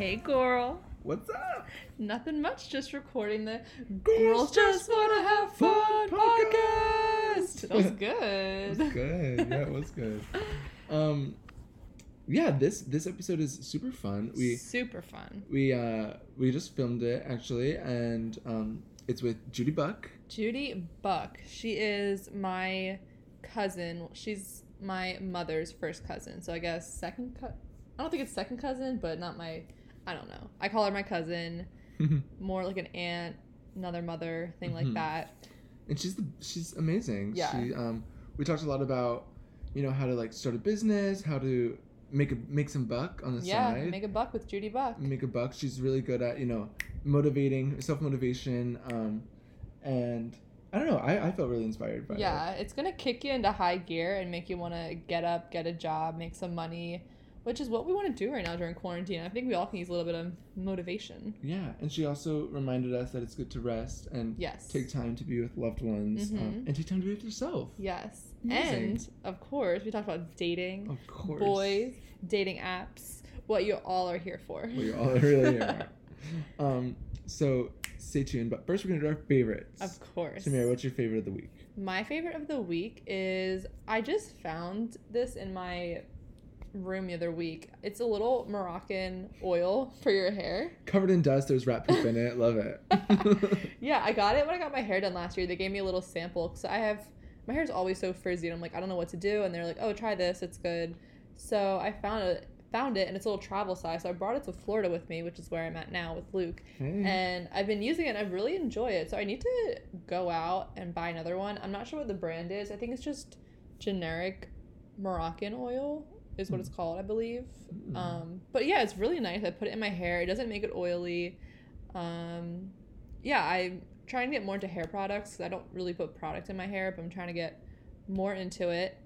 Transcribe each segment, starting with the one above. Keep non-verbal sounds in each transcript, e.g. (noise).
Hey, girl. What's up? Nothing much, just recording the Girls Just Wanna Have Fun podcast. That was (laughs) good. It was good. Yeah, it was good. Um, yeah, this this episode is super fun. We Super fun. we uh we just filmed it actually, and um, it's with Judy Buck. Judy Buck. She is my cousin. She's my mother's first cousin. So I guess second co- I don't think it's second cousin, but not my I don't know. I call her my cousin, more like an aunt, another mother, thing like that. and she's the she's amazing. Yeah. She um we talked a lot about you know how to like start a business, how to make a make some buck on the Yeah, side. make a buck with Judy Buck. make a buck. She's really good at you know motivating, self motivation, um, and I don't know. I, I felt really inspired by Yeah, it's gonna kick you into high gear and make you want to get up, get a job, make some money, which is what we want to do right now during quarantine. I think we all can use a little bit of motivation. Yeah, and she also reminded us that it's good to rest and Yes. take time to be with loved ones um, Mhm. and take time to be with yourself. Yes. Amazing. And of course, we talked about dating, Of course, boys, dating apps, what you all are here for. We all really are. (laughs) (laughs) um, so stay tuned. But first, we're gonna do our favorites. Of course. Samira, what's your favorite of the week? My favorite of the week is I just found this in my room the other week. It's a little Moroccan oil for your hair. Covered in dust. There's rat poop in it. Love it. (laughs) (laughs) Yeah, I got it when I got my hair done last year. They gave me a little sample because I have my hair's always so frizzy, and I'm like, I don't know what to do. And they're like, Oh, try this, it's good. So I found it, found it, and it's a little travel size. So I brought it to Florida with me, which is where I'm at now with Luke. Hey. And I've been using it, and I really enjoy it. So I need to go out and buy another one. I'm not sure what the brand is. I think it's just generic Moroccan oil is what it's called, I believe. Mm. Um, but yeah, it's really nice. I put it in my hair. It doesn't make it oily. Um, yeah, I'm trying to get more into hair products I don't really put product in my hair, but I'm trying to get more into it.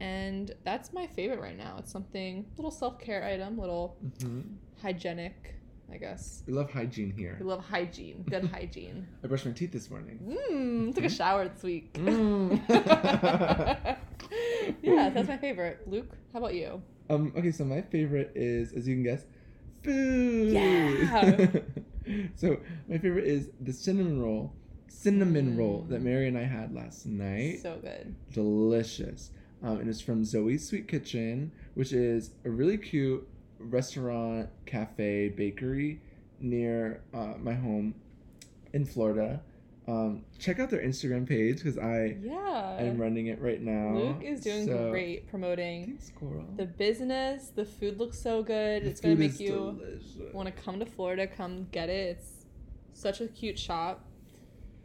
And that's my favorite right now. It's something little self care item, little Mhm. hygienic, I guess. We love hygiene here. We love hygiene, good (laughs) hygiene. I brushed my teeth this morning. Mmm, took a shower this week. Mm. (laughs) yeah, that's my favorite. Luke, how about you? Um, okay, so my favorite is, as you can guess, food. Yeah. (laughs) so my favorite is the cinnamon roll, cinnamon roll Mm. that Mary and I had last night. So good. Delicious. Um, and it's from Zoe's Sweet Kitchen, which is a really cute restaurant, cafe, bakery near uh, my home in Florida. Um, check out their Instagram page because I Yeah. am running it right now. Luke is doing So- great promoting Thanks, the business. The food looks so good. The it's gonna make you want to come to Florida. Come get it. It's such a cute shop.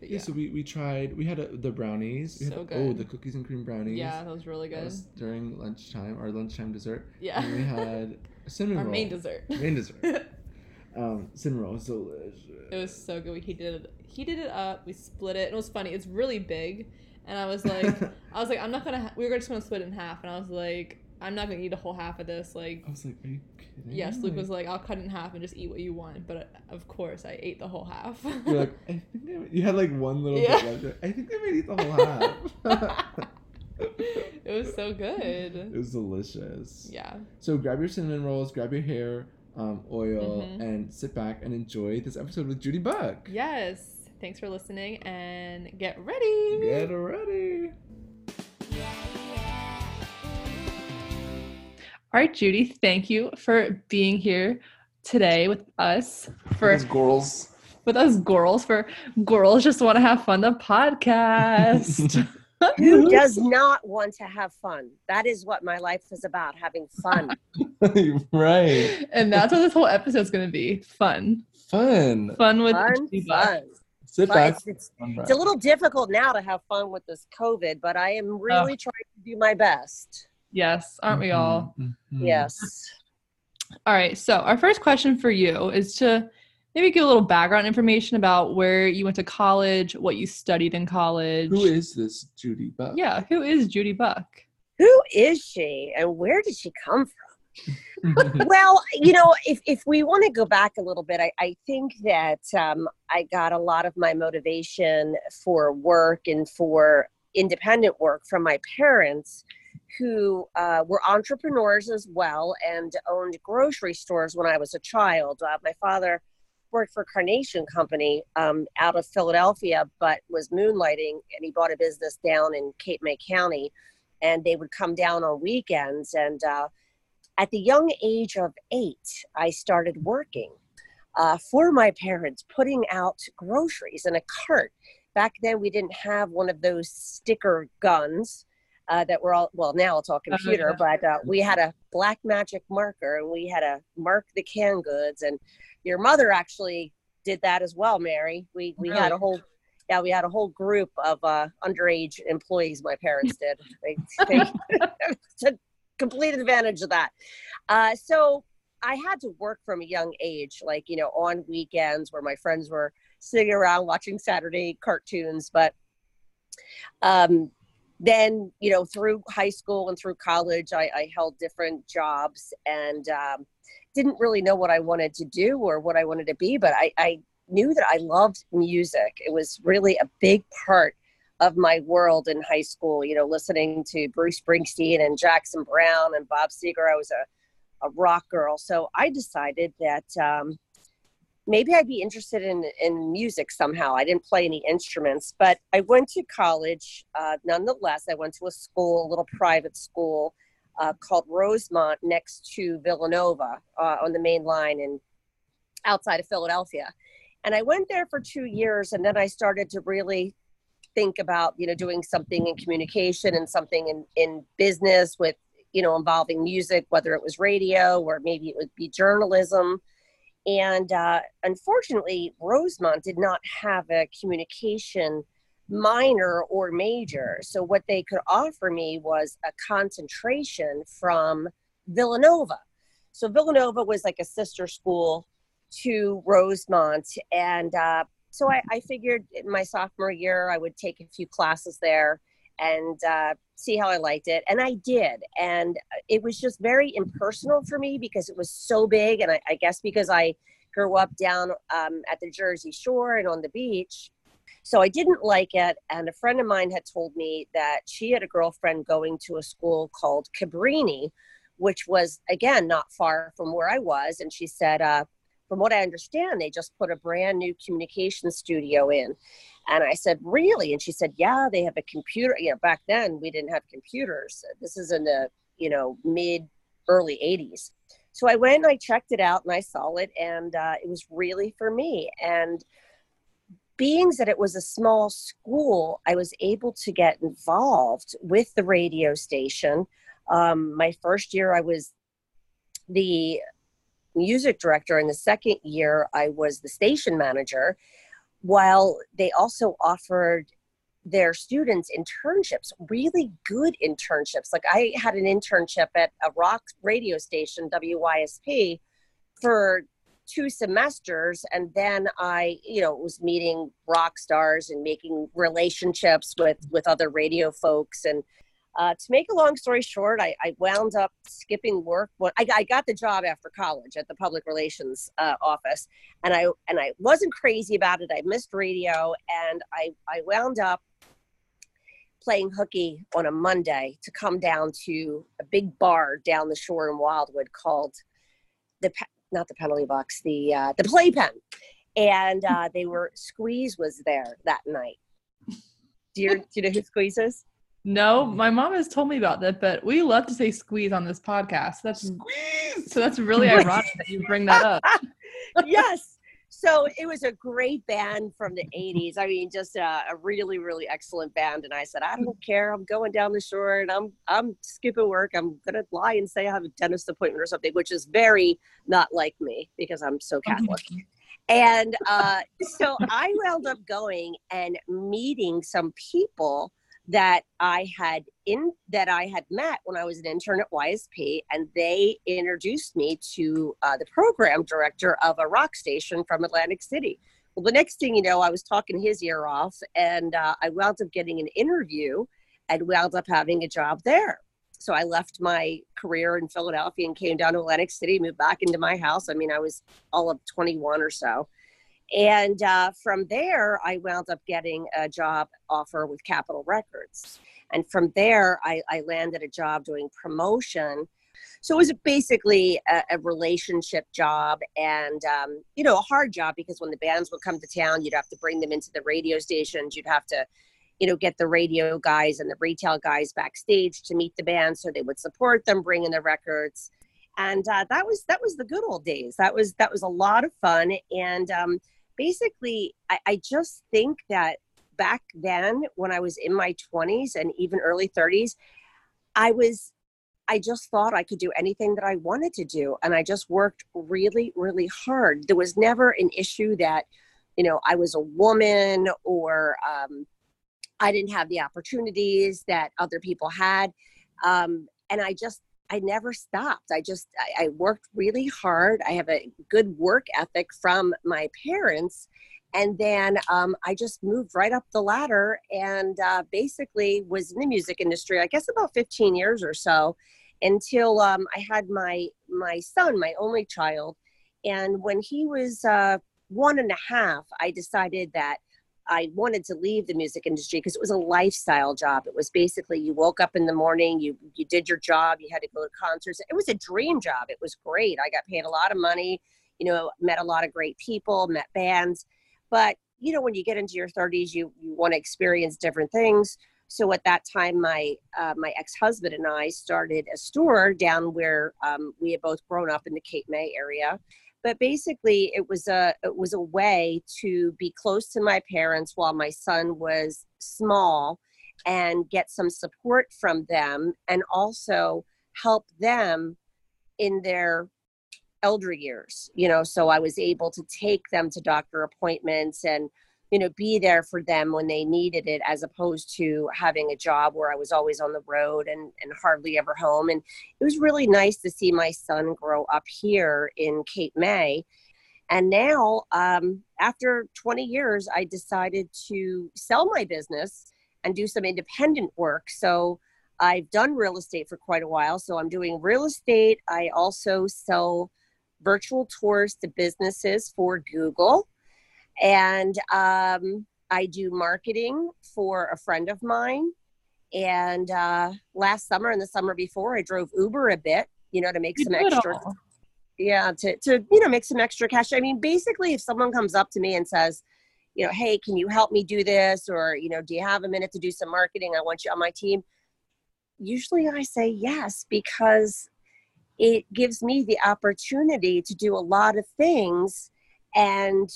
Yeah. yeah, so we, we tried we had a, the brownies. We had So the- Oh, the cookies and cream brownies. yeah, that was really good. was during lunchtime, our lunchtime dessert. Yeah, And we had (laughs) cinnamon our roll. main dessert. Main dessert. (laughs) Um, cinnamon roll was delicious. It was so good. We heated it. Heated it up. We split it. And it was funny. It's really big, and I was like, (laughs) I was like, I'm not gonna. Ha- we were just gonna split it in half, and I was like, I'm not gonna eat a whole half of this. Like, I was like, are you kidding? yes, Luke was like, I'll cut it in half and just eat what you want. But uh, of course, I ate the whole half. You're like, (laughs) I think I, you had like one little Yeah. bit left. I think I might eat the whole half. (laughs) it was so good. It was delicious. Yeah. So grab your cinnamon rolls, grab your hair um, oil, Mhm. and sit back and enjoy this episode with Judy Buck. Yes. Thanks for listening, and get ready. Get ready. All right, Judy. Thank you for being here today with us for girls. with us girls for girls just want to have fun the podcast (laughs) Who does not want to have fun? That is what my life is about having fun. (laughs) (laughs) right. and that's what this whole episode's gonna be fun Fun. fun with fun, fun. Sit But back. it's, it's, it's a little difficult now to have fun with this COVID, but I am really trying to do my best. Yes aren't we all Mhm. Yes. all right so our first question for you is to maybe give a little background information about where you went to college what you studied in college Who is this Judy Buck? yeah who is judy buck Who is she and where did she come from? (laughs) well, you know, if, if we want to go back a little bit, I, I think that um, I got a lot of my motivation for work and for independent work from my parents who uh, were entrepreneurs as well and owned grocery stores when I was a child. Uh, my father worked for Carnation Company um, out of Philadelphia, but was moonlighting, and he bought a business down in Cape May County, and they would come down on weekends. And uh, at the young age of eight, I started working uh, for my parents, putting out groceries in a cart. Back then, we didn't have one of those sticker guns. Uh, that were all well now it's all oh, computer but uh, we had a black magic marker and we had to mark the canned goods and your mother actually did that as well, Mary. We we really? had a whole yeah, we had a whole group of uh, underage employees. My parents did. They, (laughs) they (laughs) took complete advantage of that. Uh, so I had to work from a young age, like you know, on weekends where my friends were sitting around watching Saturday cartoons. But um, then, you know, through high school and through college, I, I held different jobs and. Um, didn't really know what I wanted to do or what I wanted to be, but I, I knew that I loved music. It was really a big part of my world in high school, you know, listening to Bruce Springsteen and Jackson Browne and Bob Seger. I was a, a rock girl. So I decided that um, maybe I'd be interested in, in music somehow. I didn't play any instruments, but I went to college uh, nonetheless. I went to a school, a little private school uh, called Rosemont next to Villanova uh, on the main line and outside of Philadelphia. And I went there for two years, and then I started to really think about you know doing something in communication and something in in business with you know involving music, whether it was radio or maybe it would be journalism. And uh, unfortunately, Rosemont did not have a communication minor or major. So what they could offer me was a concentration from Villanova. So Villanova was like a sister school to Rosemont. And uh, so I, I, figured in my sophomore year, I would take a few classes there and uh, see how I liked it. And I did. And it was just very impersonal for me because it was so big. And I, I guess because I grew up down um, at the Jersey Shore and on the beach, so I didn't like it. And a friend of mine had told me that she had a girlfriend going to a school called Cabrini, which was, again, not far from where I was. And she said, uh, from what I understand, they just put a brand new communication studio in. And I said, really? And she said, yeah, they have a computer. You know, back then we didn't have computers. This is in the, you know, mid early 80s. So I went and I checked it out and I saw it and uh, it was really for me. And being that it was a small school, I was able to get involved with the radio station. Um, my first year, I was the music director, and the second year, I was the station manager. While they also offered their students internships, really good internships. Like I had an internship at a rock radio station, WYSP, for two semesters and then i you know was meeting rock stars and making relationships with with other radio folks and uh, to make a long story short I, I wound up skipping work when I, I, got the job after college at the public relations uh, office and i and i wasn't crazy about it i missed radio and i i wound up playing hooky on a monday to come down to a big bar down the shore in wildwood called the not the penalty box, the uh, the playpen, and uh, they were Squeeze was there that night. Do you do you know who Squeeze is? No, my mom has told me about that, but we love to say squeeze on this podcast. That's squeeze. So that's really (laughs) ironic that you bring that up. (laughs) yes so it was a great band from the 80s i mean just a, a, really really excellent band and i said i don't care i'm going down the shore and i'm i'm skipping work i'm gonna lie and say i have a dentist appointment or something which is very not like me because i'm so catholic and uh, so i wound up going and meeting some people that I had in that I had met when I was an intern at YSP, and they introduced me to uh, the program director of a rock station from Atlantic City. Well, the next thing you know, I was talking his ear off, and uh, I wound up getting an interview, and wound up having a job there. So I left my career in Philadelphia and came down to Atlantic City, moved back into my house. I mean, I was all of 21 or so and uh, from there, I wound up getting a job offer with Capitol Records. And from there, I, I landed a job doing promotion. So it was basically a, a relationship job and, um, you know, a hard job because when the bands would come to town, you'd have to bring them into the radio stations. You'd have to, you know, get the radio guys and the retail guys backstage to meet the band so they would support them, bring in the records. And uh, that was that was the good old days. That was that was a lot of fun. And um, basically, I, I just think that back then, when I was in my 20s and even early 30s, I was I just thought I could do anything that I wanted to do. And I just worked really, really hard. There was never an issue that, you know, I was a woman or um, I didn't have the opportunities that other people had. Um, and I just, I never stopped. I just, I, I worked really hard. I have a good work ethic from my parents. And then um, I just moved right up the ladder and uh, basically was in the music industry, I guess about 15 years or so until um, I had my my son, my only child, and when he was uh, one and a half, I decided that I wanted to leave the music industry because it was a lifestyle job. It was basically you woke up in the morning, you you did your job, you had to go to concerts. It was a dream job. It was great. I got paid a lot of money, you know, met a lot of great people, met bands. But you know, when you get into your 30s, you you want to experience different things. So at that time, my uh, my ex husband and I started a store down where um, we had both grown up in the Cape May area. But basically, it was a it was a way to be close to my parents while my son was small, and get some support from them, and also help them in their elder years. You know, so I was able to take them to doctor appointments and you know be there for them when they needed it as opposed to having a job where i was always on the road and, and hardly ever home. And it was really nice to see my son grow up here in cape may. And now um, after 20 years i decided to sell my business and do some independent work. So i've done real estate for quite a while. So i'm doing real estate. I also sell virtual tours to businesses for google and um, I do marketing for a friend of mine. And uh, last summer and the summer before, I drove Uber a bit, you know, to make you some extra. Yeah, to, to, you know, make some extra cash. I mean, basically, if someone comes up to me and says, you know, hey, can you help me do this? Or, you know, do you have a minute to do some marketing? I want you on my team. Usually I say yes because it gives me the opportunity to do a lot of things and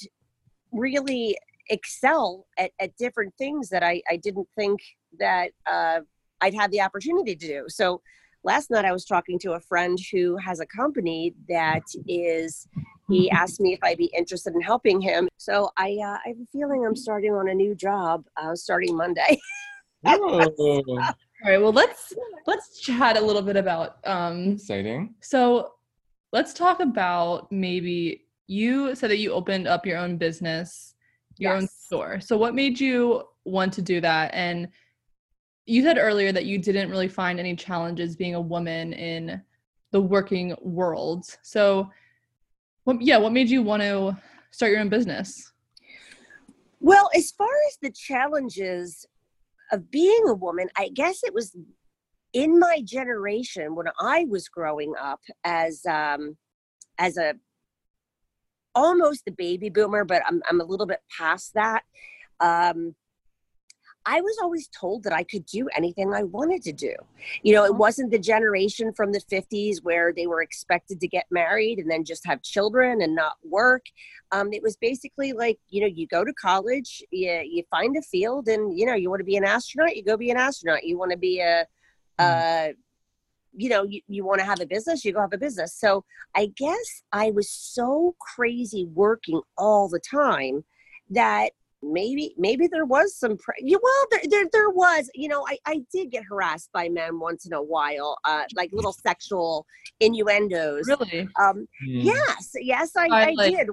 really excel at, at different things that I, I didn't think that uh, I'd have the opportunity to do. So last night I was talking to a friend who has a company that is he asked me if I'd be interested in helping him. So I uh, I have a feeling I'm starting on a new job uh, starting Monday. (laughs) All right. Well, let's let's chat a little bit about um exciting. So, let's talk about maybe you said that you opened up your own business, your yes. own store. So what made you want to do that? And you said earlier that you didn't really find any challenges being a woman in the working world. So what, yeah, what made you want to start your own business? Well, as far as the challenges of being a woman, I guess it was in my generation when I was growing up as um, as a almost the baby boomer, but I'm, I'm a little bit past that. Um, I was always told that I could do anything I wanted to do. You know, it wasn't the generation from the 50s where they were expected to get married and then just have children and not work. Um, it was basically like, you know, you go to college, you, you find a field, and, you know, you want to be an astronaut, you go be an astronaut. You want to be a, mm you know you, you want to have a business you go have a business. So i guess i was so crazy working all the time that maybe maybe there was some pre- yeah, well there, there, there was you know I, I did get harassed by men once in a while uh like little sexual innuendos. Really? Um mm. yes yes i, I, I like, did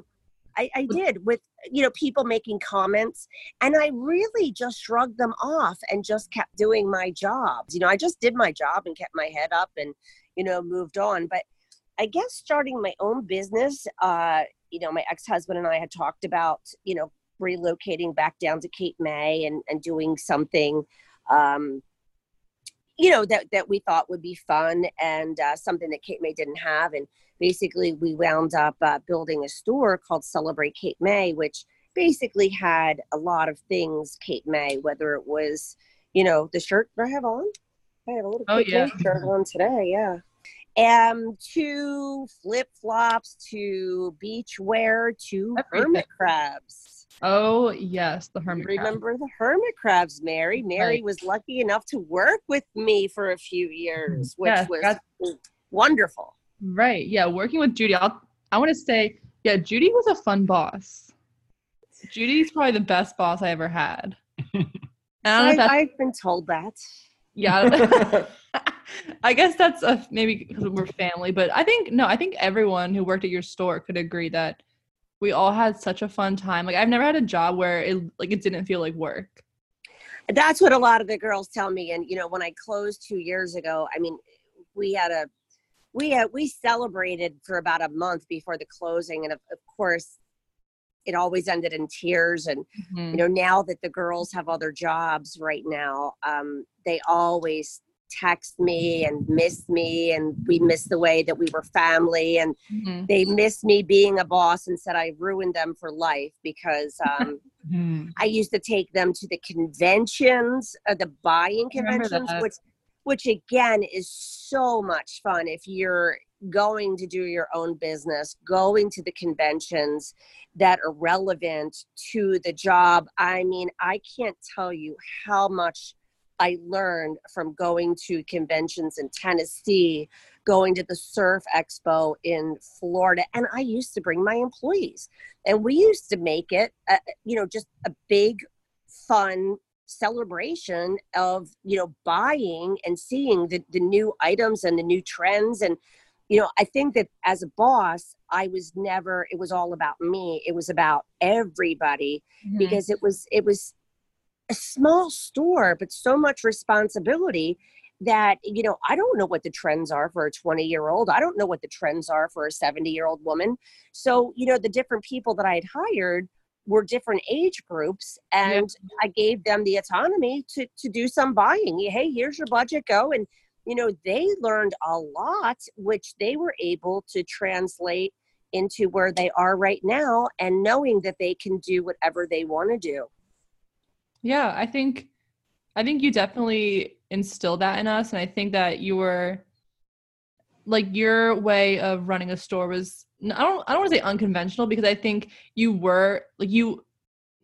I, I did with you know people making comments and i really just shrugged them off and just kept doing my job. you know i just did my job and kept my head up and you know moved on but i guess starting my own business uh you know my ex-husband and i had talked about you know relocating back down to cape may and and doing something um you know that that we thought would be fun and uh, something that Cape May didn't have. And basically, we wound up uh, building a store called Celebrate Cape May, which basically had a lot of things Cape May, whether it was you know the shirt I have on. I have a little Oh, Cape yeah. May shirt (laughs) on today. Yeah. Um, to flip flops, to beach wear, to hermit crabs. Oh yes, the hermit crab. Remember the hermit crabs, Mary? Mary Right. was lucky enough to work with me for a few years, mm-hmm. which Yeah, was that's- wonderful. Right. Yeah. Working with Judy, I'll, I want to say, yeah, Judy was a fun boss. Judy's probably the best boss I ever had. (laughs) I don't know I, I've been told that. yeah. (laughs) (laughs) I guess that's a, maybe because we're family, but I think, no, I think everyone who worked at your store could agree that we all had such a fun time. Like, I've never had a job where it, like, it didn't feel like work. That's what a lot of the girls tell me. And you know, when I closed two years ago, I mean, we had a we had we celebrated for about a month before the closing, and of, of course, it always ended in tears. And Mhm. you know, now that the girls have other jobs right now, um, they always text me and miss me, and we miss the way that we were family, and Mhm. they miss me being a boss, and said I ruined them for life because. Um, Hmm. I used to take them to the conventions, uh, the buying conventions, which which again is so much fun if you're going to do your own business, going to the conventions that are relevant to the job. I mean, I can't tell you how much I learned from going to conventions in Tennessee, going to the Surf Expo in Florida, and I used to bring my employees. And we used to make it uh, you know just a big fun celebration of you know buying and seeing the, the new items and the new trends. And you know i think that as a boss i was never it was all about me. It was about everybody Mhm. because it was it was a small store but so much responsibility that you know i don't know what the trends are for a 20 year old i don't know what the trends are for a 70 year old woman. So you know the different people that i had hired were different age groups and i gave them the autonomy to to do some buying. Hey here's your budget go and you know they learned a lot which they were able to translate into where they are right now and knowing that they can do whatever they want to do Yeah, I think I think you definitely instilled that in us and I think that you were like your way of running a store was I don't I don't want to say unconventional because I think you were like you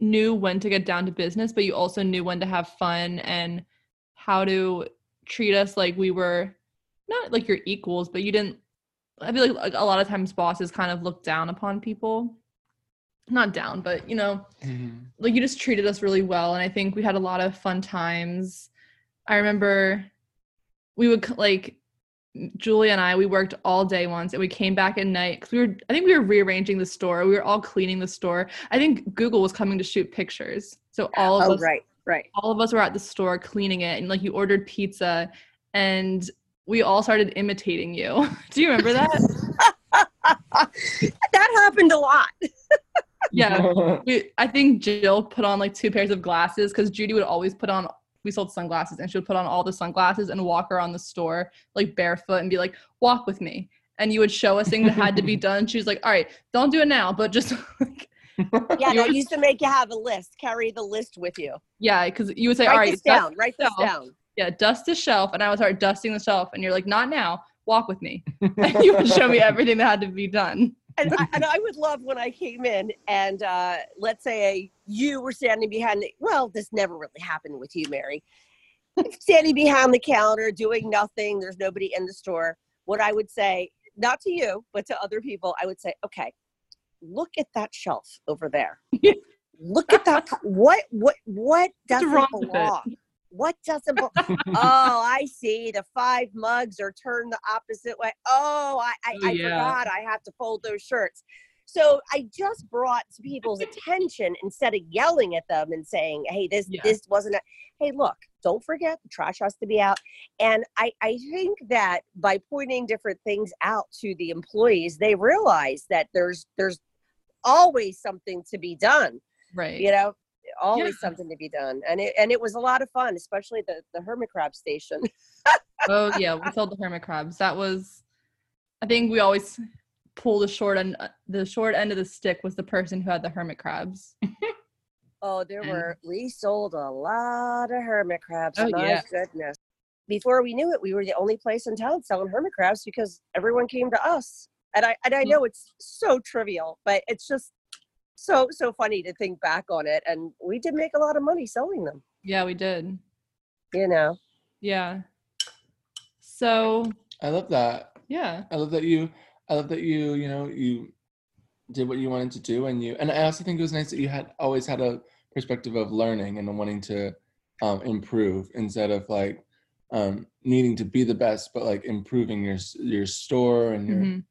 knew when to get down to business but you also knew when to have fun and how to treat us like we were not like your equals but you didn't I feel like a lot of times bosses kind of look down upon people not down but you know Mhm. like you just treated us really well and i think we had a lot of fun times. I remember we would like julia and i we worked all day once and we came back at night because we were i think we were rearranging the store. We were all cleaning the store. I think google was coming to shoot pictures. So all of oh us right right. all of us were at the store cleaning it and like you ordered pizza and we all started imitating you. (laughs) Do you remember that? (laughs) That happened a lot (laughs) yeah (laughs) we, I think Jill put on like two pairs of glasses because Judy would always put on. We sold sunglasses, and she would put on all the sunglasses and walk around the store like barefoot and be like, "Walk with me." And you would show us things that had to be (laughs) done. She was like, "All right, don't do it now, but just like, (laughs) yeah that used to make you have a list carry the list with you yeah," because you would say, write "All right, this down write this shelf." down Yeah, dust the shelf, and I would start dusting the shelf, and you're like, "Not now, walk with me." And you would show me everything that had to be done. And I, and (laughs) I would love when I came in and uh, let's say you were standing behind the well, this never really happened with you, Mary. standing behind the counter doing nothing. There's nobody in the store. What I would say, not to you, but to other people, I would say, okay, look at that shelf over there. (laughs) look at that. What what what doesn't belong? What doesn't (laughs) oh, I see. The five mugs are turned the opposite way. Oh, I, I, Oh, I yeah. forgot I have to fold those shirts. So I just brought to people's attention instead of yelling at them and saying, "Hey, this Yeah. this wasn't a hey, look, don't forget the trash has to be out." And I I think that by pointing different things out to the employees, they realize that there's there's always something to be done Right. you know always Yeah. something to be done, and it and it was a lot of fun, especially the the hermit crab station. Oh (laughs) yeah, we sold the hermit crabs. That was, I think we always pull the short end. uh, The short end of the stick was the person who had the hermit crabs. (laughs) Oh, there And- were we sold a lot of hermit crabs. Oh, my yeah. goodness. Before we knew it, we were the only place in town selling hermit crabs because everyone came to us. And I and I know it's so trivial, but it's just so so funny to think back on it. And we did make a lot of money selling them, Yeah, we did. you know. Yeah. So I love that. yeah, I love that you. I love that you. You know, you did what you wanted to do, and you. And I also think it was nice that you had always had a perspective of learning and wanting to um, improve instead of like um, needing to be the best, but like improving your your store and your mhm,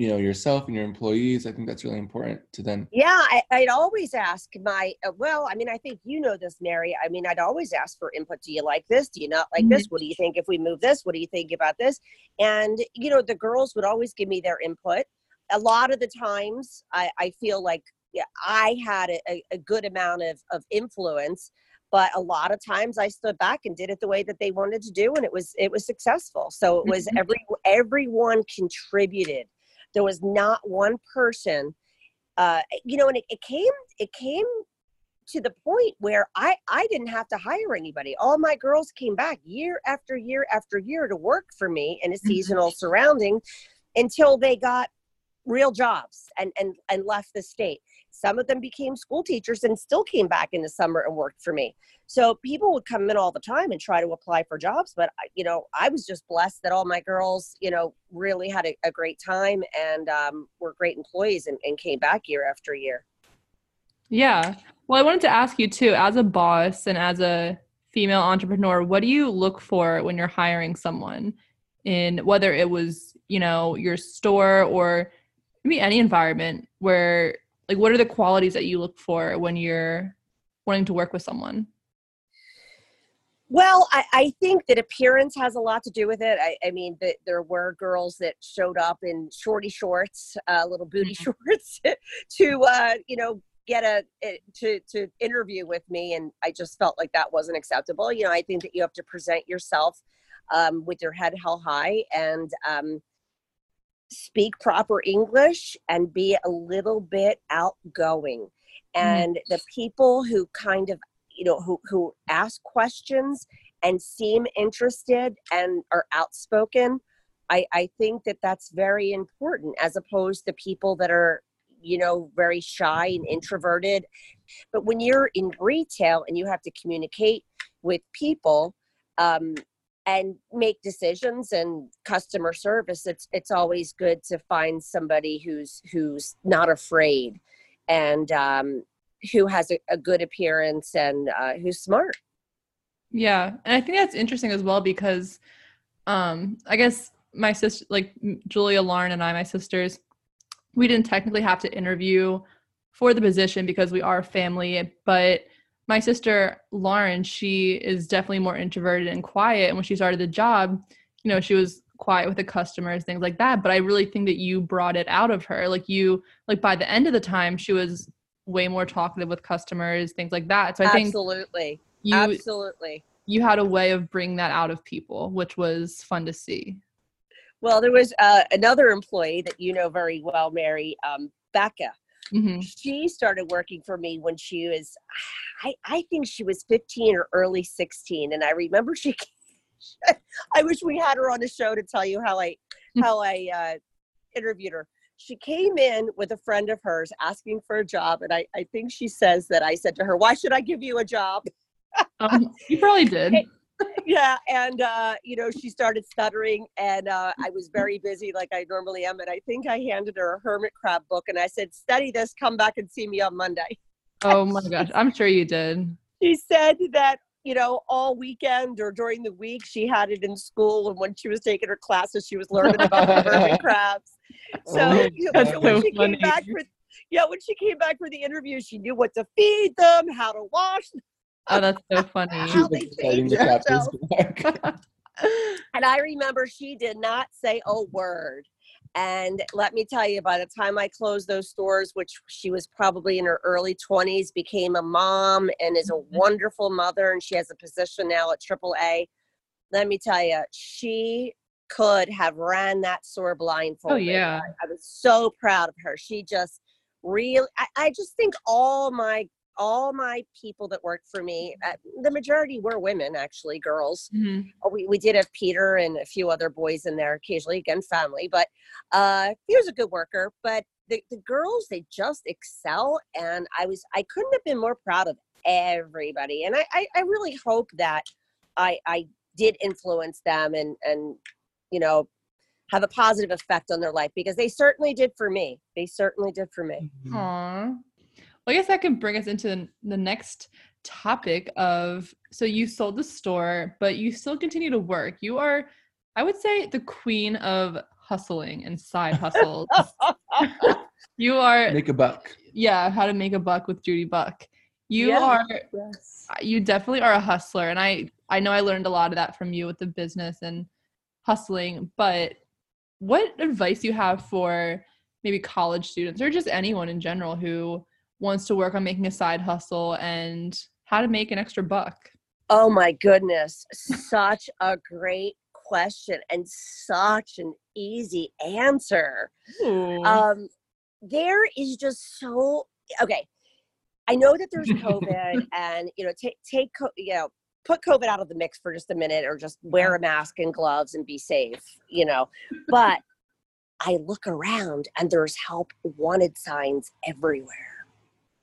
you know yourself and your employees. I think that's really important to them Yeah, I, I'd always ask my, uh, well, I mean, I think you know this, Mary. I mean, I'd always ask for input. Do you like this? Do you not like this? What do you think if we move this? What do you think about this? And, you know, the girls would always give me their input. A lot of the times, I, I feel like yeah, I had a, a, a good amount of, of influence. But a lot of times I stood back and did it the way that they wanted to do, and it was it was successful. So it was Mhm. every everyone contributed. There was not one person uh, you know, and it, it came it came to the point where I I didn't have to hire anybody. All my girls came back year after year after year to work for me in a seasonal surrounding until they got real jobs and and and left the state. Some of them became school teachers and still came back in the summer and worked for me. So people would come in all the time and try to apply for jobs, but you know, I was just blessed that all my girls, you know, really had a, a great time and um, were great employees and, and came back year after year. yeah. Well, I wanted to ask you too, as a boss and as a female entrepreneur, what do you look for when you're hiring someone in whether it was you know your store or maybe any environment where like what are the qualities that you look for when you're wanting to work with someone? Well, I, I think that appearance has a lot to do with it. I, I mean, that there were girls that showed up in shorty shorts, uh, little booty Mhm. shorts, (laughs) to uh, you know get a eh, to to interview with me, and I just felt like that wasn't acceptable. You know, I think that you have to present yourself um, with your head held high and um, speak proper English and be a little bit outgoing. And the people who kind of you know who who ask questions and seem interested and are outspoken i i think that that's very important as opposed to people that are you know very shy and introverted but when you're in retail and you have to communicate with people um, and make decisions and customer service it's it's always good to find somebody who's who's not afraid and um, who has a, a good appearance and uh, who's smart Yeah, and I think that's interesting as well because, um, I guess my sister, like Julia, Lauren, and I, my sisters, we didn't technically have to interview for the position because we are family. But my sister Lauren, she is definitely more introverted and quiet. And when she started the job, you know, she was quiet with the customers, things like that. But I really think that you brought it out of her. Like you, like by the end of the time, she was way more talkative with customers, things like that. So I think absolutely you absolutely you had a way of bringing that out of people, which was fun to see. well there was uh, another employee that you know very well mary um, becca hmm she started working for me when she was I, I think she was 15 or early 16 and i remember she (laughs) i wish we had her on the show to tell you how i how i uh, interviewed her. She came in with a friend of hers asking for a job and I, I think she says that i said to her why should i give you a job? Um, you probably (laughs) did. Yeah and uh, you know she started stuttering and uh, i was very busy like i normally am and i think i handed her a hermit crab book and i said study this come back and see me on monday Oh my gosh, I'm sure you did. (laughs) she said that you know all weekend or during the week she had it in school and when she was taking her classes she was learning about the hermit (laughs) crabs so Oh, you know, when so she funny. came back for yeah when she came back for the interview she knew what to feed them how to wash them. Oh, that's so funny. (laughs) She's they like the captain's back. (laughs) and i remember she did not say a word And let me tell you, by the time I closed those stores, which she was probably in her early 20s, became a mom and is a Mhm. wonderful mother, and she has a position now at AAA. Let me tell you, she could have ran that store blindfolded. Oh, yeah. I, I was so proud of her. She just really, I, I just think all my all my people that work for me, uh, the majority were women, actually, girls Mhm. Oh, we, we did have Peter and a few other boys in there occasionally, again, family, but uh, he was a good worker. But the, the girls, they just excel. And I was, I couldn't have been more proud of everybody. And I, I, I really hope that I, I did influence them and, and, you know, have a positive effect on their life because they certainly did for me. They certainly did for me. Mhm. Aw. Well, I guess that can bring us into the- the next topic of so you sold the store, but you still continue to work. You are, I would say, the queen of hustling and side (laughs) hustles. you are, Make a buck. yeah, how to make a buck with Judy Buck. You Yeah. are, yes. Uh, you definitely are a hustler, and I, I know I learned a lot of that from you with the business and hustling. But what advice do you have for maybe college students or just anyone in general who wants to work on making a side hustle and how to make an extra buck. Oh my goodness. Such a great question and such an easy answer. Ooh. Um, there is just so okay. I know that there's COVID, (laughs) and you know, take take you know, put COVID out of the mix for just a minute, or just wear a mask and gloves and be safe. You know, but I look around and there's help wanted signs everywhere.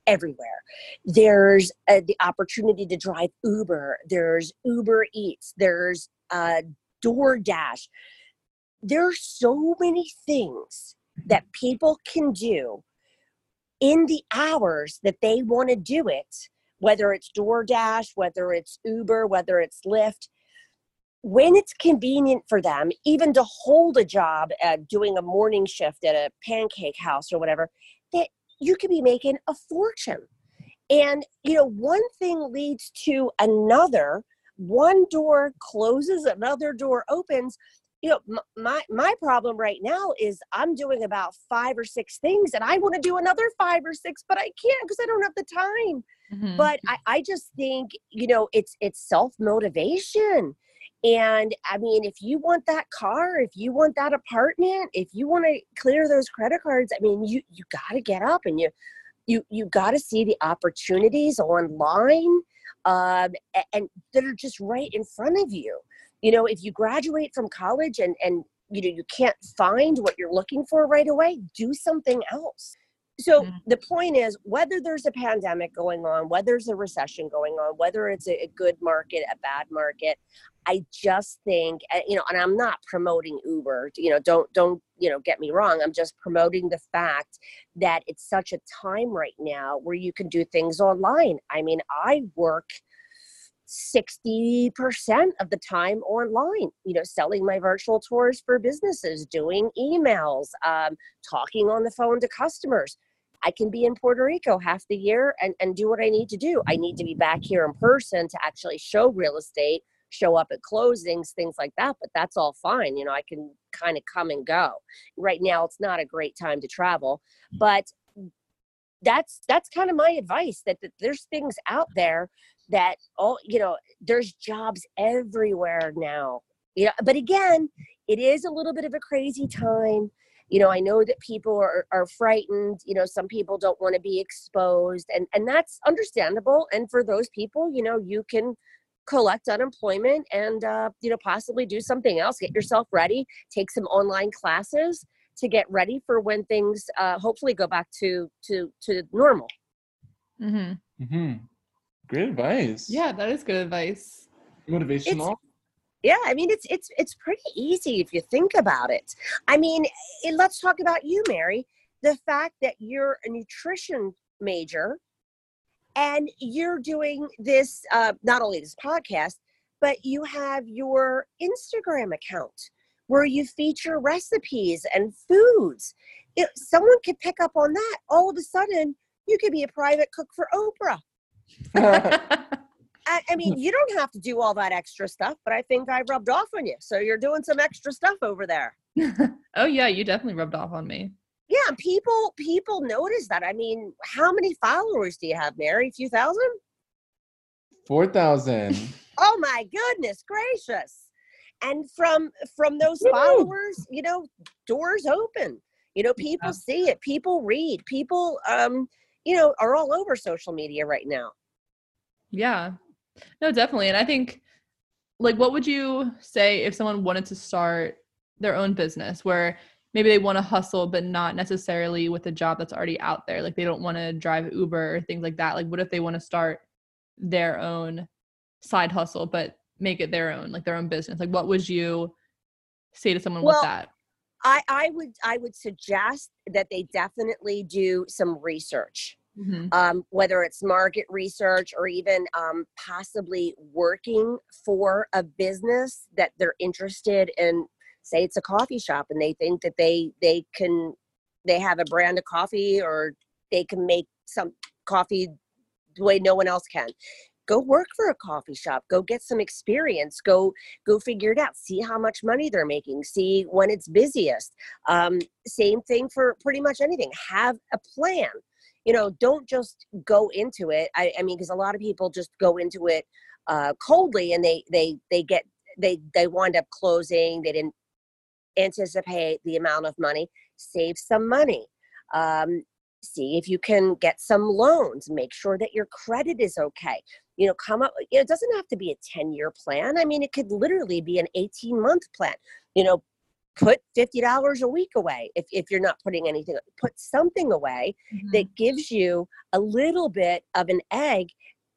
Everywhere. There's uh, the opportunity to drive Uber. There's Uber Eats. There's uh, DoorDash. There's so many things that people can do in the hours that they want to do it, whether it's DoorDash, whether it's Uber, whether it's Lyft, when it's convenient for them, even to hold a job at doing a morning shift at a pancake house or whatever, you could be making a fortune. And, you know, one thing leads to another. One door closes, another door opens you know my my problem right now is i'm doing about five or six things and i want to do another five or six but i can't because i don't have the time Mhm. but I, I just think you know it's it's self motivation and i mean if you want that car if you want that apartment if you want to clear those credit cards i mean you you got to get up and you you you got to see the opportunities online um, and that are just right in front of you. You know if you graduate from college and and you know you can't find what you're looking for right away do something else so Mhm. the point is whether there's a pandemic going on whether there's a recession going on whether it's a, a good market a bad market i just think uh, you know and i'm not promoting uber you know don't don't you know get me wrong i'm just promoting the fact that it's such a time right now where you can do things online i mean i work 60% of the time online you know selling my virtual tours for businesses doing emails um, talking on the phone to customers i can be in puerto rico half the year and, and do what i need to do. I need to be back here in person to actually show real estate show up at closings things like that but that's all fine you know i can kind of come and go. Right now it's not a great time to travel mm. but that's that's kind of my advice that, that there's things out there that all you know there's jobs everywhere now. You know but again it is a little bit of a crazy time you know i know that people are, are frightened you know some people don't want to be exposed and and that's understandable and for those people you know you can collect unemployment and uh, you know possibly do something else get yourself ready take some online classes to get ready for when things uh, hopefully go back to to to normal mm-hmm. Mm-hmm. Great advice. Yeah, that is good advice. Motivational. Yeah i mean it's it's it's pretty easy if you think about it. I mean eh, let's talk about you mary. The fact that you're a nutrition major and you're doing this uh, not only this podcast but you have your instagram account where you feature recipes and foods. If someone could pick up on that. All of a sudden you could be a private cook for oprah (laughs) (laughs) (laughs) I, I mean, (laughs) you don't have to do all that extra stuff, but I think I rubbed off on you. So you're doing some extra stuff over there. (laughs) oh yeah, you definitely rubbed off on me. Yeah, people people notice that. I mean, how many followers do you have, Mary? A few thousand? Four thousand. (laughs) Oh my goodness gracious. And from from those Woo! followers, you know, doors open. You know, people Yeah. see it, people read, people um, you know, are all over social media right now. Yeah. No, definitely. And I think like what would you say if someone wanted to start their own business where maybe they want to hustle but not necessarily with a job that's already out there. Like they don't want to drive Uber or things like that. Like what if they want to start their own side hustle but make it their own, like their own business? Like what would you say to someone Well, with that? I I would I would suggest that they definitely do some research. Mhm. um, whether it's market research or even um, possibly working for a business that they're interested in say it's a coffee shop and they think that they they can they have a brand of coffee or they can make some coffee the way no one else can. Go work for a coffee shop. Go get some experience. Go go figure it out. See how much money they're making. See when it's busiest. Um, same thing for pretty much anything. Have a plan you know don't just go into it. I, I mean because a lot of people just go into it uh, coldly and they they they get they they wind up closing. They didn't anticipate the amount of money. Save some money. Um, see if you can get some loans. Make sure that your credit is okay. You know come up it doesn't have to be a 10 year plan. I mean it could literally be an 18 month plan. You know put $50 a week away if, if you're not putting anything put something away Mhm. that gives you a little bit of an egg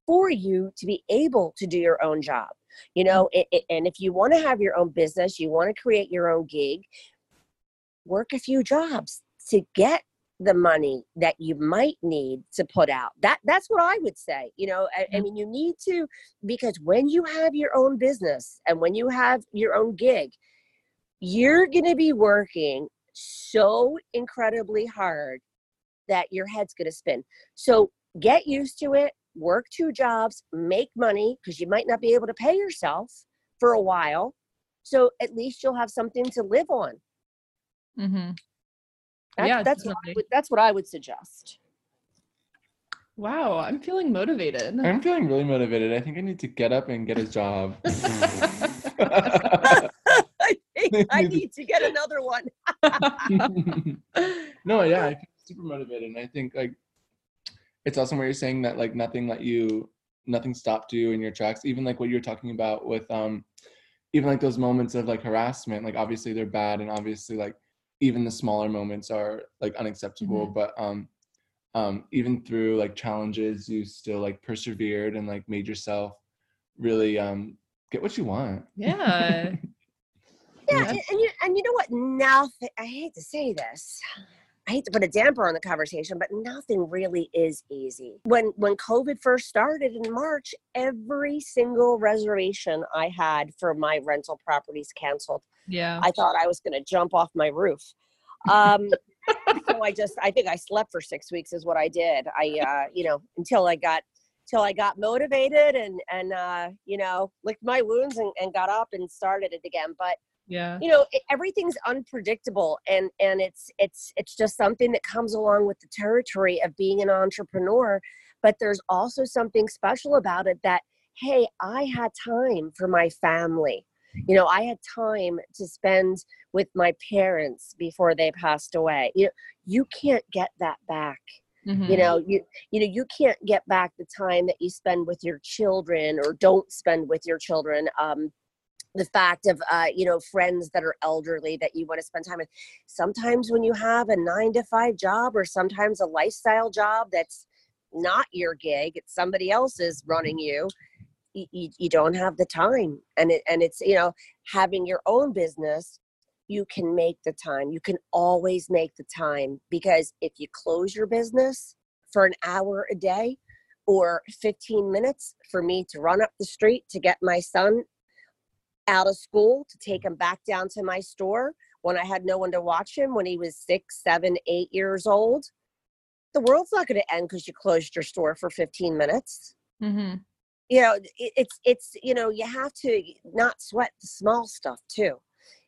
for you to be able to do your own job you know Mm-hmm. it, it- and if you want to have your own business you want to create your own gig work a few jobs to get the money that you might need to put out that that's what i would say you know I, I Mhm. mean you need to because when you have your own business and when you have your own gig you're going to be working so incredibly hard that your head's going to spin. So get used to it, work two jobs, make money because you might not be able to pay yourself for a while. So at least you'll have something to live on. Mm-hmm. That's, Yeah, that's what would, that's what I would suggest. Wow, I'm feeling motivated. I'm feeling really motivated. I think I need to get up and get a job. (laughs) (laughs) (laughs) I (laughs) I need to get another one. (laughs) no, yeah, I feel super motivated, and I think like it's awesome where you're saying that like nothing let you, nothing stopped you in your tracks. Even like what you're talking about with um, even like those moments of like harassment. Like obviously they're bad, and obviously like even the smaller moments are like unacceptable. But um, um, even through like challenges, you still like persevered and like made yourself really um get what you want. yeah. (laughs) Yeah, and, and you and you know what? Nothing. I hate to say this. I hate to put a damper on the conversation, but nothing really is easy. When when COVID first started in March, every single reservation I had for my rental properties canceled. Yeah. I thought I was going to jump off my roof. Um, so I just I think I slept for six weeks is what I did. I uh, you know until I got till I got motivated and and uh, you know licked my wounds and, and got up and started it again. But Yeah. you know it, everything's unpredictable and and it's it's it's just something that comes along with the territory of being an entrepreneur but there's also something special about it that hey i had time for my family you know i had time to spend with my parents before they passed away you know you can't get that back Mhm. you know you you know you can't get back the time that you spend with your children or don't spend with your children um the fact of uh you know friends that are elderly that you want to spend time with. Sometimes when you have a 9 to 5 job or sometimes a lifestyle job that's not your gig it's somebody else's running you you, you, you don't have the time. And it and it's you know having your own business you can make the time. You can always make the time because if you close your business for an hour a day or 15 minutes for me to run up the street to get my son out of school to take him back down to my store when I had no one to watch him when he was six, seven, eight years old. The world's not going to end because you closed your store for 15 minutes. Mhm. You know, it, it's it's you know you have to not sweat the small stuff too,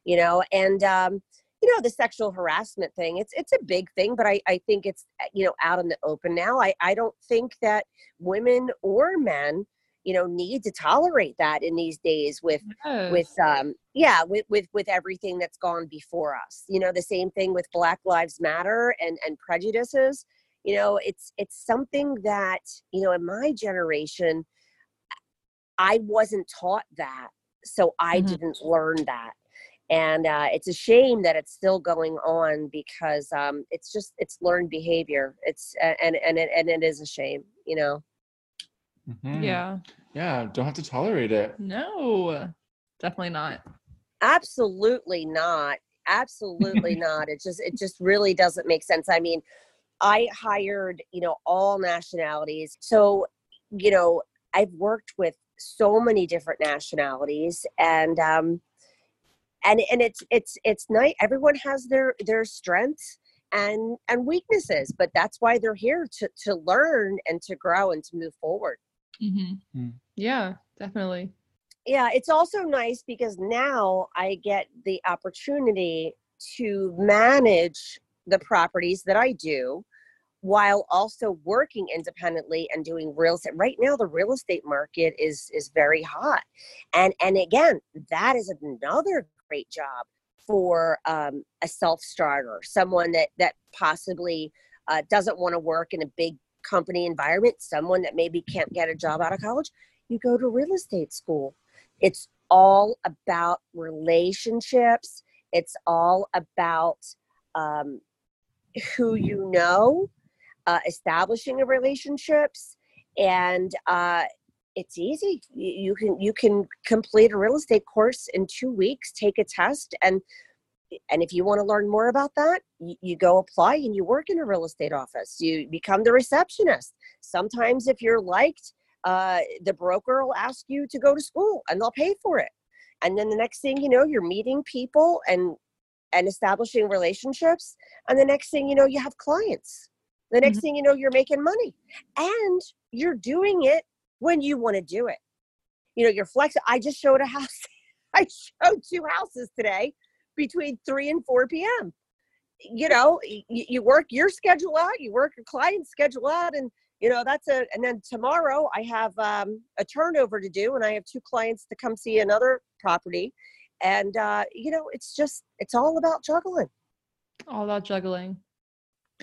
you know, and um, you know the sexual harassment thing it's it's a big thing but i i think it's you know out in the open now i i don't think that women or men you know need to tolerate that in these days with Yes. with um yeah with with with everything that's gone before us. You know the same thing with black lives matter and and prejudices. You know it's it's something that you know in my generation i wasn't taught that so i Mhm. didn't learn that. And uh, it's a shame that it's still going on because um, it's just it's learned behavior. It's and and it, and it is a shame you know Mhm. yeah. Yeah. Don't have to tolerate it. No, definitely not. absolutely not absolutely (laughs) not it just it just really doesn't make sense i mean i hired you know all nationalities so you know i've worked with so many different nationalities and um and and it's it's it's nice everyone has their their strengths and and weaknesses but that's why they're here to to learn and to grow and to move forward hmm Mm. Yeah, definitely. yeah it's also nice because now i get the opportunity to manage the properties that i do while also working independently and doing real estate right now the real estate market is is very hot and and again that is another great job for um, a self-starter someone that that possibly uh, doesn't want to work in a big company environment someone that maybe can't get a job out of college you go to real estate school. It's all about relationships. It's all about um, who you know uh, establishing a relationships. And uh, it's easy. You, you can you can complete a real estate course in two weeks take a test and and if you want to learn more about that you, you go apply and you work in a real estate office. You become the receptionist. Sometimes if you're liked uh, the broker will ask you to go to school and they'll pay for it. And then the next thing you know you're meeting people and and establishing relationships and the next thing you know you have clients. The next thing you know you're making money. And you're doing it when you want to do it. You know you're flexible i just showed a house (laughs) i showed two houses today between 3 and 4 p.m you know y- you work your schedule out you work your client's schedule out and you know that's a and then tomorrow i have um, a turnover to do and i have two clients to come see another property and uh, you know it's just it's all about juggling All about juggling.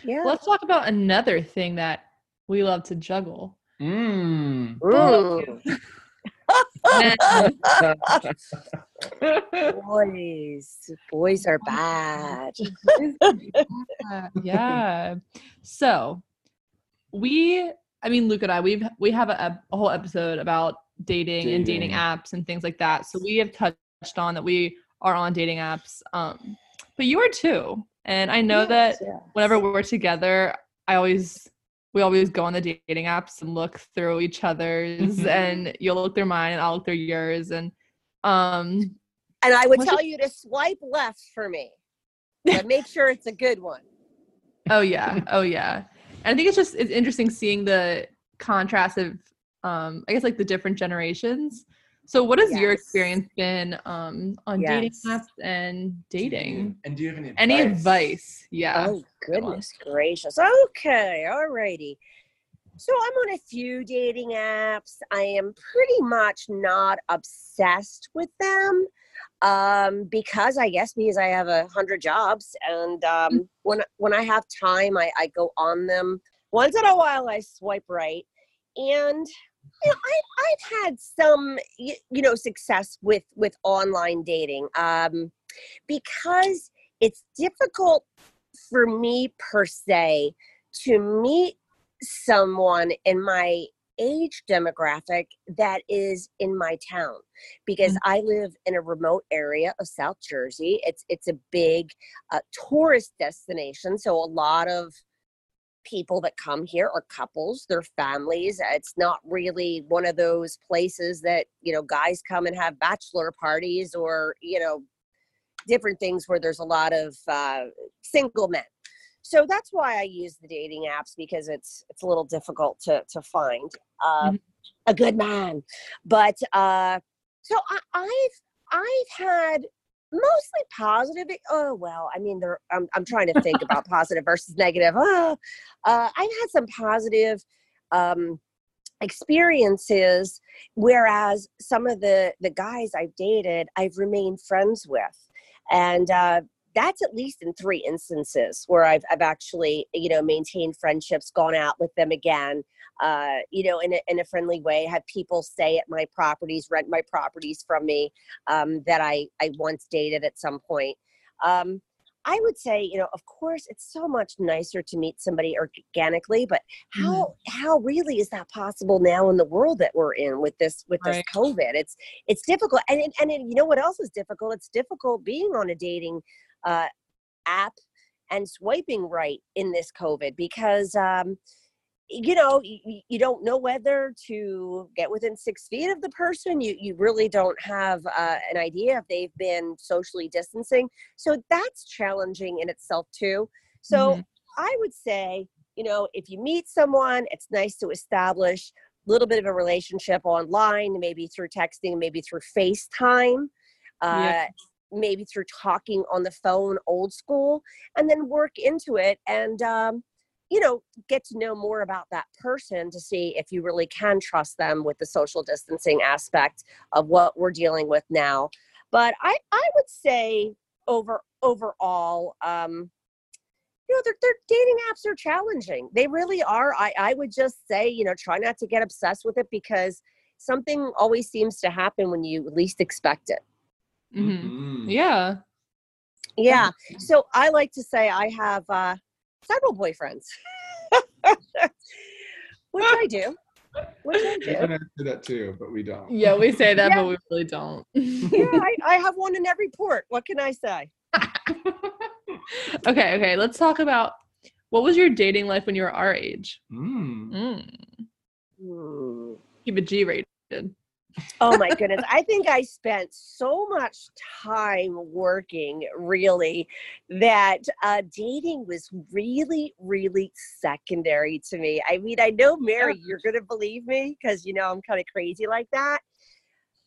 yeah Let's talk about another thing that we love to juggle. Mm. (laughs) Ooh. Men. boys boys are bad yeah, (laughs) yeah. So we, I mean, Luke and I, we've we have a, a whole episode about dating, and dating Dating. apps and things like that. So we have touched on that we are on dating apps. Um, but you are too, and I know that whenever we're together, I always we always go on the dating apps and look through each other's, Mhm. and you'll look through mine, and I'll look through yours, and um, and i would What's tell you to swipe left for me (laughs) but make sure it's a good one Oh yeah, oh yeah. And I think it's just it's interesting seeing the contrast of um I guess like the different generations. So what has your experience been um on dating apps and dating? And do you have any advice? Any advice? Yeah. Oh goodness gracious. Okay, alrighty. So I'm on a few dating apps. I am pretty much not obsessed with them. Um, because I guess because I have a hundred jobs and um when when I have time I, I go on them. Once in a while I swipe right. And you know, I I've had some y- you know success with with online dating. Um because it's difficult for me per se to meet someone in my age demographic that is in my town because I live in a remote area of South Jersey. It's it's a big uh, tourist destination, so a lot of people that come here are couples, they're families. It's not really one of those places that you know guys come and have bachelor parties or you know different things where there's a lot of uh, single men so that's why i use the dating apps because it's it's a little difficult to to find uh, Mhm. a good man but uh so I, i've i've had mostly positive. Oh well, I mean, there. I'm I'm trying to think about (laughs) positive versus negative. Oh, uh, I've had some positive um, experiences, whereas some of the the guys I've dated, I've remained friends with, and uh, that's at least in three instances where I've I've actually you know maintained friendships, gone out with them again, uh, you know, in a, in a friendly way. Have people stay at my properties, rent my properties from me um, that I I once dated at some point. Um, I would say, you know, of course, it's so much nicer to meet somebody organically, but how mm. how really is that possible now in the world that we're in with this with right. this COVID? It's it's difficult, and and you know what else is difficult? It's difficult being on a dating uh, app and swiping right in this COVID because, um, you know, you, you, don't know whether to get within six feet of the person. You, you really don't have uh, an idea if they've been socially distancing. So that's challenging in itself, too. So mm-hmm. I would say, you know, if you meet someone, it's nice to establish a little bit of a relationship online, maybe through texting, maybe through FaceTime. Uh, yeah maybe through talking on the phone old school and then work into it and um, you know get to know more about that person to see if you really can trust them with the social distancing aspect of what we're dealing with now but i i would say over overall um you know, their, their dating apps are challenging. They really are. I, I would just say, you know, try not to get obsessed with it because something always seems to happen when you least expect it. Mm-hmm. Mm-hmm. Yeah. Yeah. So I like to say I have uh, several boyfriends, which I do. Which I do. I (laughs) say that too, but we don't. Yeah, we say that, yeah. but we really don't. yeah, (laughs) I, I have one in every port. What can I say? (laughs) okay, okay. Let's talk about what was your dating life when you were our age? Mm. Mm. Mm. Keep it G rated oh my (laughs) goodness. I think I spent so much time working really that uh, dating was really, really secondary to me. I mean, I know, Mary, you're going to believe me because you know I'm kind of crazy like that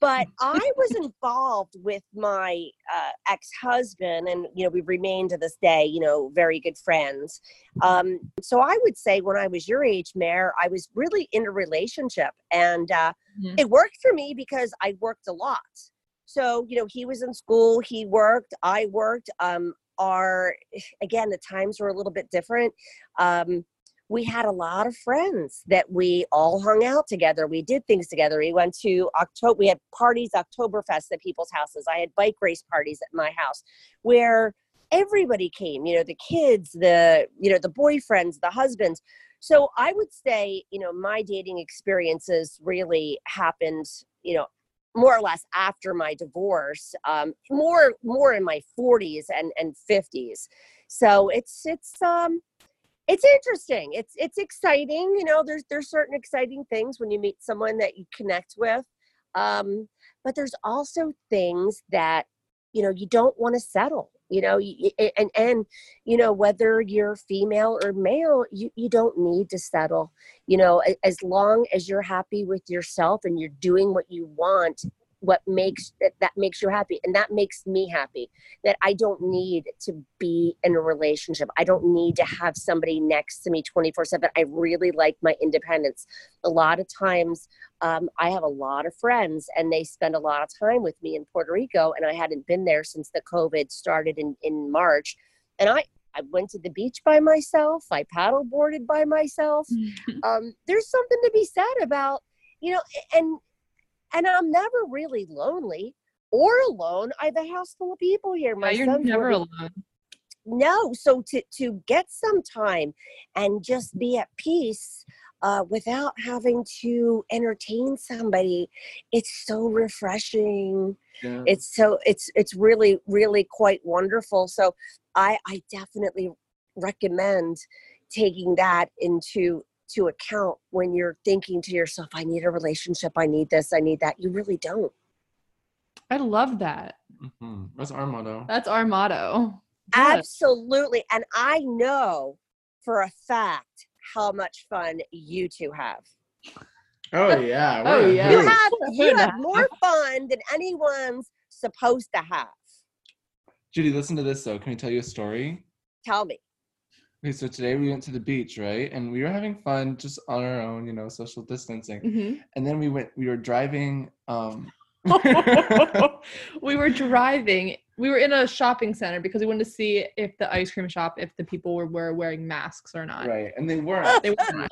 but (laughs) I was involved with my uh, ex-husband, and you know we remain to this day, you know, very good friends. Um, so I would say when I was your age, Mare, I was really in a relationship, and uh, mm-hmm. it worked for me because I worked a lot. So you know, he was in school, he worked, I worked. Um, our (sighs) again, the times were a little bit different. Um, we had a lot of friends that we all hung out together. We did things together. We went to October, we had parties, Oktoberfest at people's houses. I had bike race parties at my house where everybody came, you know, the kids, the, you know, the boyfriends, the husbands. So I would say, you know, my dating experiences really happened, you know, more or less after my divorce, um, more more in my 40s and and 50s. So it's it's um it's interesting. It's it's exciting. You know, there's there's certain exciting things when you meet someone that you connect with. Um, but there's also things that you know you don't want to settle you know and and you know whether you're female or male you you don't need to settle you know as long as you're happy with yourself and you're doing what you want what makes that, that makes you happy and that makes me happy that i don't need to be in a relationship i don't need to have somebody next to me 24 7 i really like my independence a lot of times um, i have a lot of friends and they spend a lot of time with me in puerto rico and i hadn't been there since the covid started in, in march and i I went to the beach by myself. I paddle boarded by myself. (laughs) um, there's something to be said about, you know, and and I'm never really lonely or alone. I have a house full of people here. My yeah, you're never alone. No, so to to get some time and just be at peace uh, without having to entertain somebody, it's so refreshing. Yeah. It's so it's it's really really quite wonderful. So I I definitely recommend taking that into to account when you're thinking to yourself, I need a relationship, I need this, I need that. You really don't. I love that. Mm-hmm. That's our motto. That's our motto. Absolutely. And I know for a fact how much fun you two have. Oh yeah. oh yeah. You have you have more fun than anyone's supposed to have. Judy, listen to this though. Can I tell you a story? Tell me. Okay, so today we went to the beach, right? And we were having fun just on our own, you know, social distancing. Mhm. And then we went, we were driving. Um, (laughs) we were driving. We were in a shopping center because we wanted to see if the ice cream shop, if the people were, were wearing masks or not. right. And they weren't. They were not.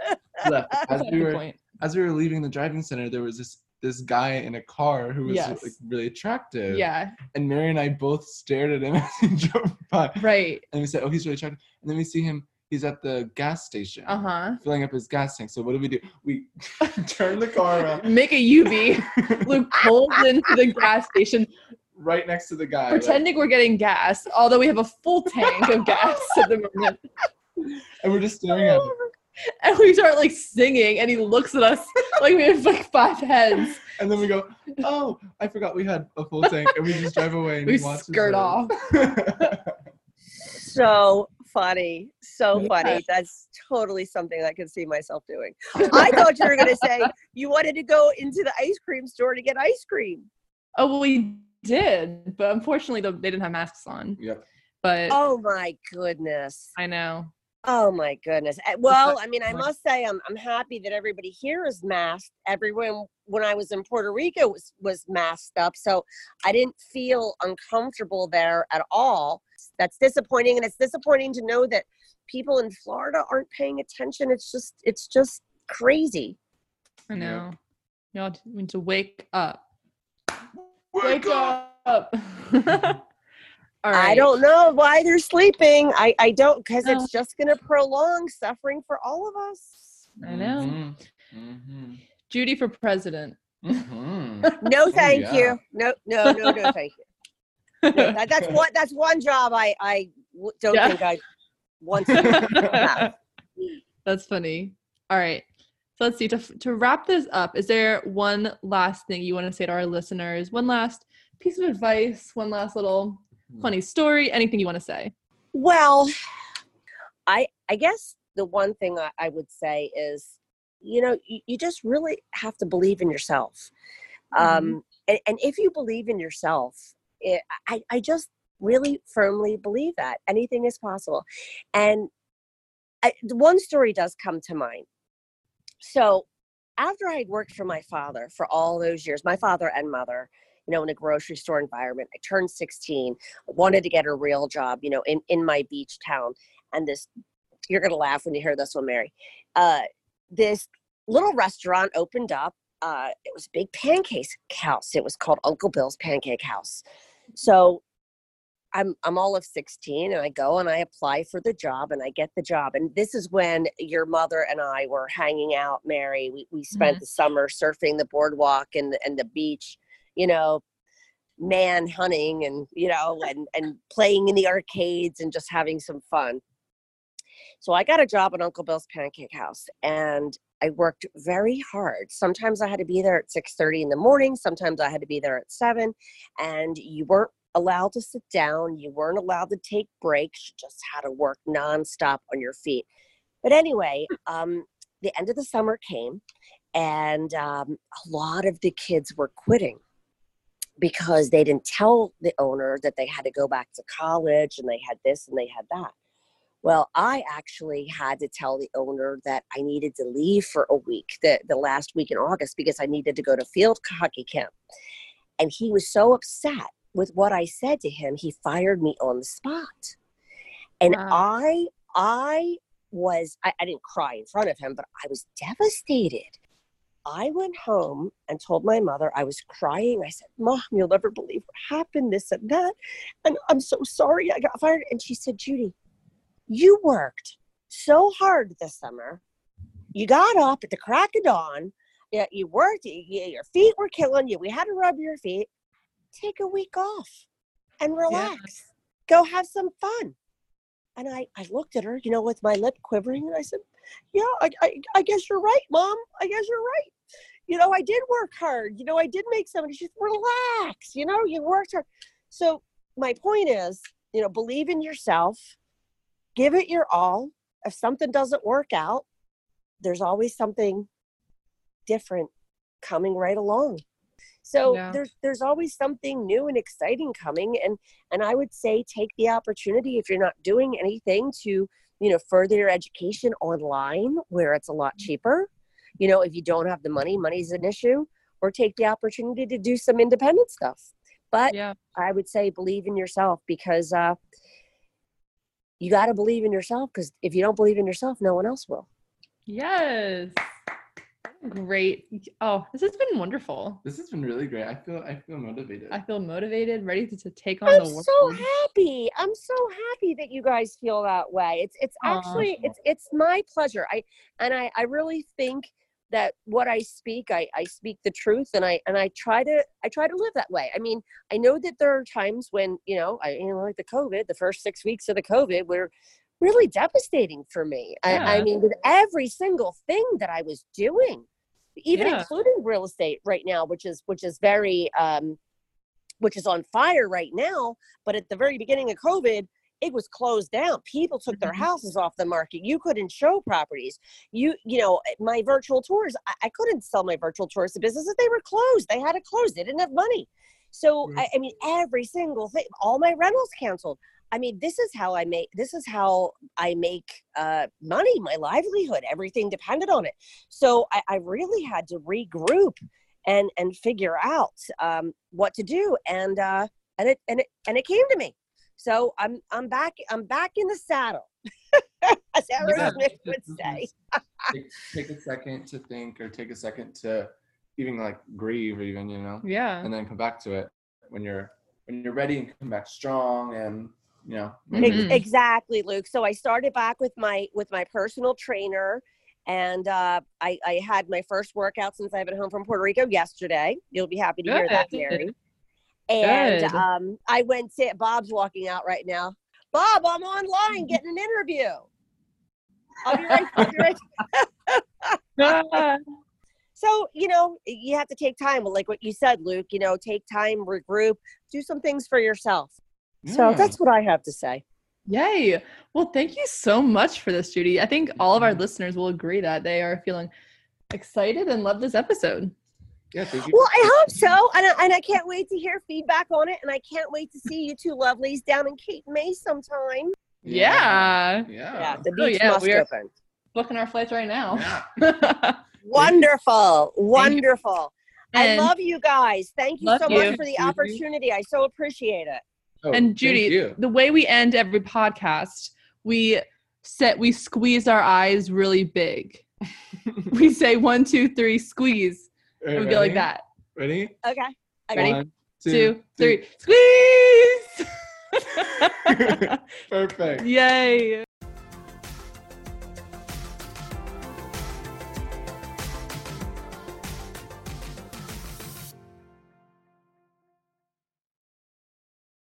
left. As we were as we were leaving the driving center, there was this this guy in a car who was Yes. like really attractive. Yeah. And Mary and I both stared at him (laughs) as he drove by. Right. And we said, Oh, he's really attractive. And then we see him, he's at the gas station. Uh huh. Filling up his gas tank. So what do we do? We (laughs) turn the car around Make a UV. Luke (laughs) pulls into the gas station, right next to the guy. like- pretending we're getting gas, although we have a full tank of gas at the moment. and we're just staring at him. (laughs) And we start like singing, and he looks at us like we have like five heads. And then we go, Oh, I forgot we had a full tank. And we just drive away and (laughs) We he watches skirt off. (laughs) So funny. So Yeah. funny. That's totally something I could see myself doing. I thought you were going to say you wanted to go into the ice cream store to get ice cream. Oh, well, we did, but unfortunately, they didn't have masks on. yep. But Oh my goodness. I know. Oh my goodness. Uh, Well, I mean, I must say I'm I'm happy that everybody here is masked. Everyone when I was in Puerto Rico was was masked up, so I didn't feel uncomfortable there at all. That's disappointing and it's disappointing to know that people in Florida aren't paying attention. It's just it's just crazy. I know. Y'all need to wake up. Wake up! up. (laughs) All right. I don't know why they're sleeping. I I don't cuz No. it's just going to prolong suffering for all of us. I know. Mhm. Mhm. Judy for president. Mhm. (laughs) No, thank yeah. you. No, no, no, no, thank you. No, that, that's (laughs) one. That's one job I I w- don't Yeah. think I want to have. (laughs) That's funny. All right. So let's see. To, to wrap this up, is there one last thing you want to say to our listeners? One last piece of advice? One last little funny story? Anything you want to say? Well, I I guess the one thing I, I would say is, you know, you, you just really have to believe in yourself. Um, and, and if you believe in yourself, it, I I just really firmly believe that anything is possible. And I, the one story does come to mind. So after I had worked for my father for all those years, my father and mother, you know, in a grocery store environment, I turned 16, wanted to get a real job, you know, in, in my beach town. And this, you're going to laugh when you hear this one, Mary. Uh, this little restaurant opened up. Uh, it was a big pancake house. It was called Uncle Bill's Pancake House. So I'm I'm all of 16 and I go and I apply for the job and I get the job. And this is when your mother and I were hanging out, Mary. We we spent the summer surfing the boardwalk and and the beach, you know, man hunting and you know and and playing in the arcades and just having some fun. So I got a job at Uncle Bill's Pancake House and I worked very hard. Sometimes I had to be there at 6:30 in the morning, sometimes I had to be there at 7 and you weren't allowed to sit down, you weren't allowed to take breaks, you just had to work nonstop on your feet. But anyway, um the end of the summer came and um, a lot of the kids were quitting because they didn't tell the owner that they had to go back to college and they had this and they had that. Well, I actually had to tell the owner that I needed to leave for a week, the, the last week in August, because I needed to go to field hockey camp. And he was so upset with what I said to him, he fired me on the spot. And Wow. I, I was, I, I didn't cry in front of him, but I was devastated. I went home and told my mother I was crying. I said, Mom, you'll never believe what happened, this and that. And I'm so sorry I got fired. And she said, Judy, you worked so hard this summer. You got up at the crack of dawn. Yeah, you worked. You- your feet were killing you. We had to rub your feet. Take a week off and relax. Go have some fun. And I, I looked at her, you know, with my lip quivering, and I said, "Yeah, I, I, I guess you're right, Mom. I guess you're right. You know, I did work hard. You know, I did make somebody. She said, relax. You know, you worked hard. So my point is, you know, believe in yourself give it your all. If something doesn't work out, there's always something different coming right along. So Yeah. there's there's always something new and exciting coming, and and I would say take the opportunity if you're not doing anything to you know further your education online where it's a lot cheaper. You know, if you don't have the money, money's an issue, or take the opportunity to do some independent stuff. But Yeah. I would say believe in yourself because uh, you got to believe in yourself because if you don't believe in yourself, no one else will. Yes. Great. Oh, this has been wonderful. This has been really great. I feel I feel motivated. I feel motivated, ready to, to take on I'm the world. I'm so happy. I'm so happy that you guys feel that way. It's it's Aw. actually it's it's my pleasure. I and I I really think that what I speak, I I speak the truth, and I and I try to I try to live that way. I mean, I know that there are times when you know I you know like the COVID, the first six weeks of the COVID were really devastating for me. I, I mean, with every single thing that I was doing, even Yeah. including real estate right now, which is which is very um, which is on fire right now. But at the very beginning of COVID, it was closed down. People took their Mhm. houses off the market. You couldn't show properties. You, you know, my virtual tours, I, I couldn't sell my virtual tours to businesses. They were closed. They had to close. They didn't have money. So, Mm. I, I mean, every single thing, all my rentals canceled. I mean, this is how I make, this is how I make uh, money, my livelihood, everything depended on it. So I, I really had to regroup and, and figure out um, what to do. And, uh, and it, and it, and it came to me. So I'm, I'm back, I'm back in the saddle. (laughs) As Aaron Yeah. Smith would say. take, take a second to think or take a second to even like grieve even you know Yeah. and then come back to it when you're when you're ready and come back strong and you know Mhm. Exactly luke. So i started back with my with my personal trainer and uh, I, I had my first workout since i've been home from puerto rico yesterday. You'll be happy to hear that Good. mary. And Good. um, i went to bob's walking out right now. Bob i'm online getting an interview. I'll be right, I'll be right (laughs) (laughs) so you know you have to take time like what you said luke you know take time regroup do some things for yourself so Yeah. that's what i have to say Yay. Well, thank you so much for this, Judy. I think all of our Mhm. listeners will agree that they are feeling excited and love this episode. yeah Well, I hope so, and I, and I can't wait to hear feedback on it, and I can't wait to see you two lovelies down in Cape May sometime. Yeah. yeah Yeah, the Oh, beach yeah, must we are- open. Booking our flights right now. yeah (laughs) Wonderful, wonderful. I love you guys. Thank you Love so you. much for the opportunity. I so appreciate it. Oh, and Judy, the way we end every podcast, we set we squeeze our eyes really big. (laughs) we say one, two, three, squeeze. Alright, And we go like that. ready Okay. Ready? One, Two, three. three, squeeze. (laughs) (laughs) perfect Yay.